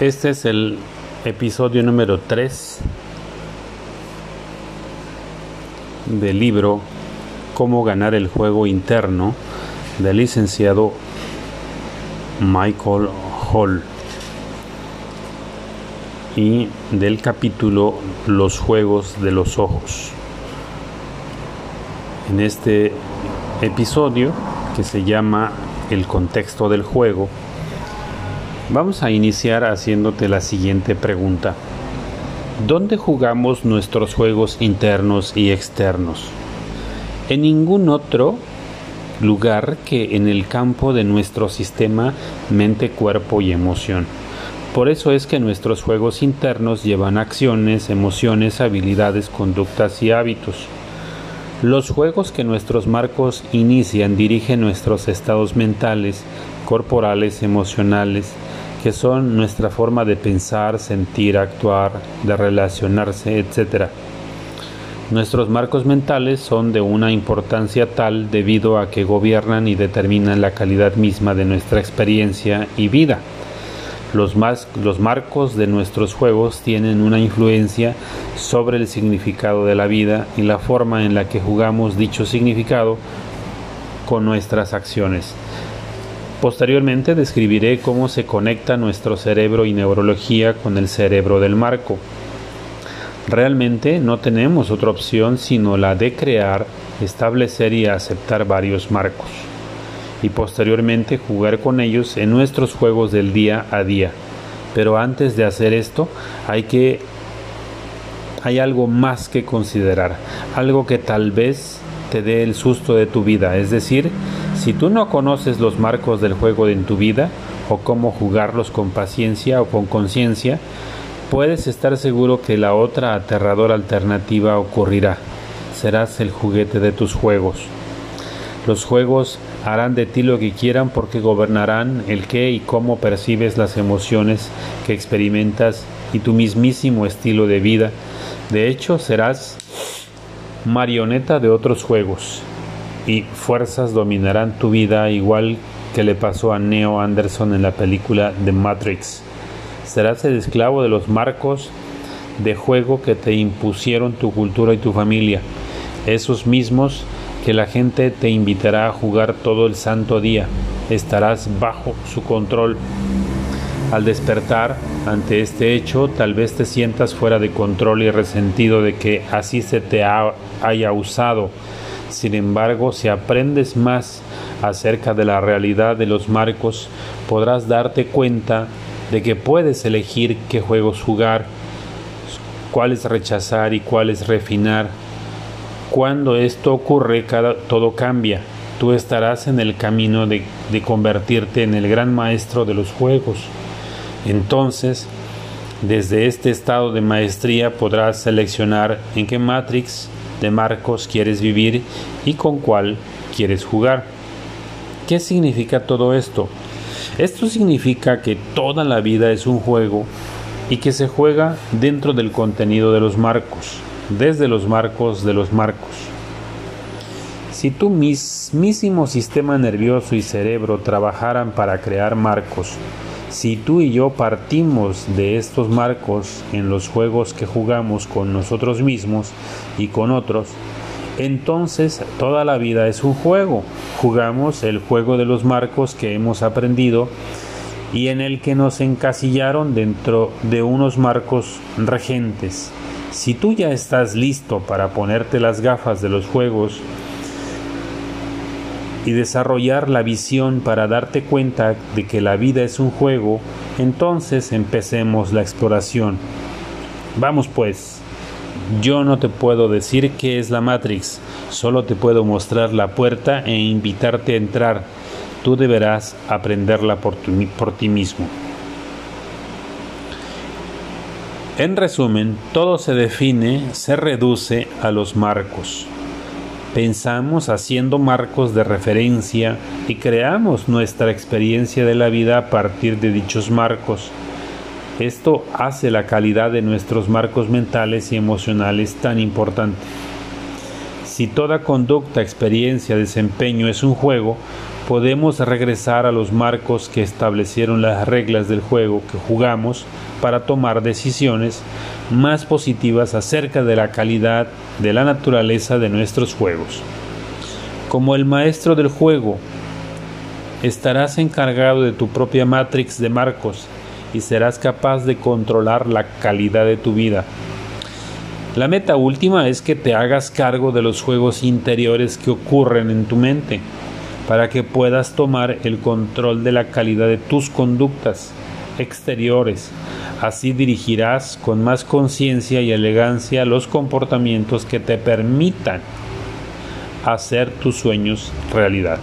Este es el episodio número 3 del libro Cómo ganar el juego interno del licenciado Michael Hall y del capítulo Los juegos de los ojos. En este episodio que se llama El contexto del juego, Vamos a iniciar haciéndote la siguiente pregunta. ¿Dónde jugamos nuestros juegos internos y externos? En ningún otro lugar que en el campo de nuestro sistema mente, cuerpo y emoción. Por eso es que nuestros juegos internos llevan acciones, emociones, habilidades, conductas y hábitos. Los juegos que nuestros marcos inician dirigen nuestros estados mentales, corporales, emocionales, que son nuestra forma de pensar, sentir, actuar, de relacionarse, etc. Nuestros marcos mentales son de una importancia tal debido a que gobiernan y determinan la calidad misma de nuestra experiencia y vida. Los, los, marcos de nuestros juegos tienen una influencia sobre el significado de la vida y la forma en la que jugamos dicho significado con nuestras acciones. Posteriormente describiré cómo se conecta nuestro cerebro y neurología con el cerebro del marco. Realmente no tenemos otra opción sino la de crear, establecer y aceptar varios marcos y posteriormente jugar con ellos en nuestros juegos del día a día. Pero antes de hacer esto hay que hay algo más que considerar, algo que tal vez te dé el susto de tu vida, es decir, si tú no conoces los marcos del juego en tu vida o cómo jugarlos con paciencia o con conciencia, puedes estar seguro que la otra aterradora alternativa ocurrirá. Serás el juguete de tus juegos. Los juegos harán de ti lo que quieran porque gobernarán el qué y cómo percibes las emociones que experimentas y tu mismísimo estilo de vida. De hecho, serás marioneta de otros juegos y fuerzas dominarán tu vida igual que le pasó a Neo Anderson en la película The Matrix. Serás el esclavo de los marcos de juego que te impusieron tu cultura y tu familia, esos mismos que la gente te invitará a jugar todo el santo día. Estarás bajo su control. Al despertar ante este hecho, tal vez te sientas fuera de control y resentido de que así se te haya usado sin embargo, si aprendes más acerca de la realidad de los marcos, podrás darte cuenta de que puedes elegir qué juegos jugar, cuáles rechazar y cuáles refinar. Cuando esto ocurre, todo cambia. Tú estarás en el camino de, de convertirte en el gran maestro de los juegos. Entonces, desde este estado de maestría podrás seleccionar en qué Matrix de Marcos quieres vivir y con cuál quieres jugar. ¿Qué significa todo esto? Esto significa que toda la vida es un juego y que se juega dentro del contenido de los marcos, desde los marcos de los marcos. Si tu mismísimo sistema nervioso y cerebro trabajaran para crear marcos, si tú y yo partimos de estos marcos en los juegos que jugamos con nosotros mismos y con otros, entonces toda la vida es un juego. Jugamos el juego de los marcos que hemos aprendido y en el que nos encasillaron dentro de unos marcos regentes. Si tú ya estás listo para ponerte las gafas de los juegos, y desarrollar la visión para darte cuenta de que la vida es un juego, entonces empecemos la exploración. Vamos pues, yo no te puedo decir qué es la Matrix, solo te puedo mostrar la puerta e invitarte a entrar. Tú deberás aprenderla por, por ti mismo. En resumen, todo se define, se reduce a los marcos. Pensamos haciendo marcos de referencia y creamos nuestra experiencia de la vida a partir de dichos marcos. Esto hace la calidad de nuestros marcos mentales y emocionales tan importante. Si toda conducta, experiencia, desempeño es un juego, podemos regresar a los marcos que establecieron las reglas del juego que jugamos para tomar decisiones más positivas acerca de la calidad de la naturaleza de nuestros juegos. Como el maestro del juego, estarás encargado de tu propia matrix de marcos y serás capaz de controlar la calidad de tu vida. La meta última es que te hagas cargo de los juegos interiores que ocurren en tu mente, para que puedas tomar el control de la calidad de tus conductas exteriores. Así dirigirás con más conciencia y elegancia los comportamientos que te permitan hacer tus sueños realidad.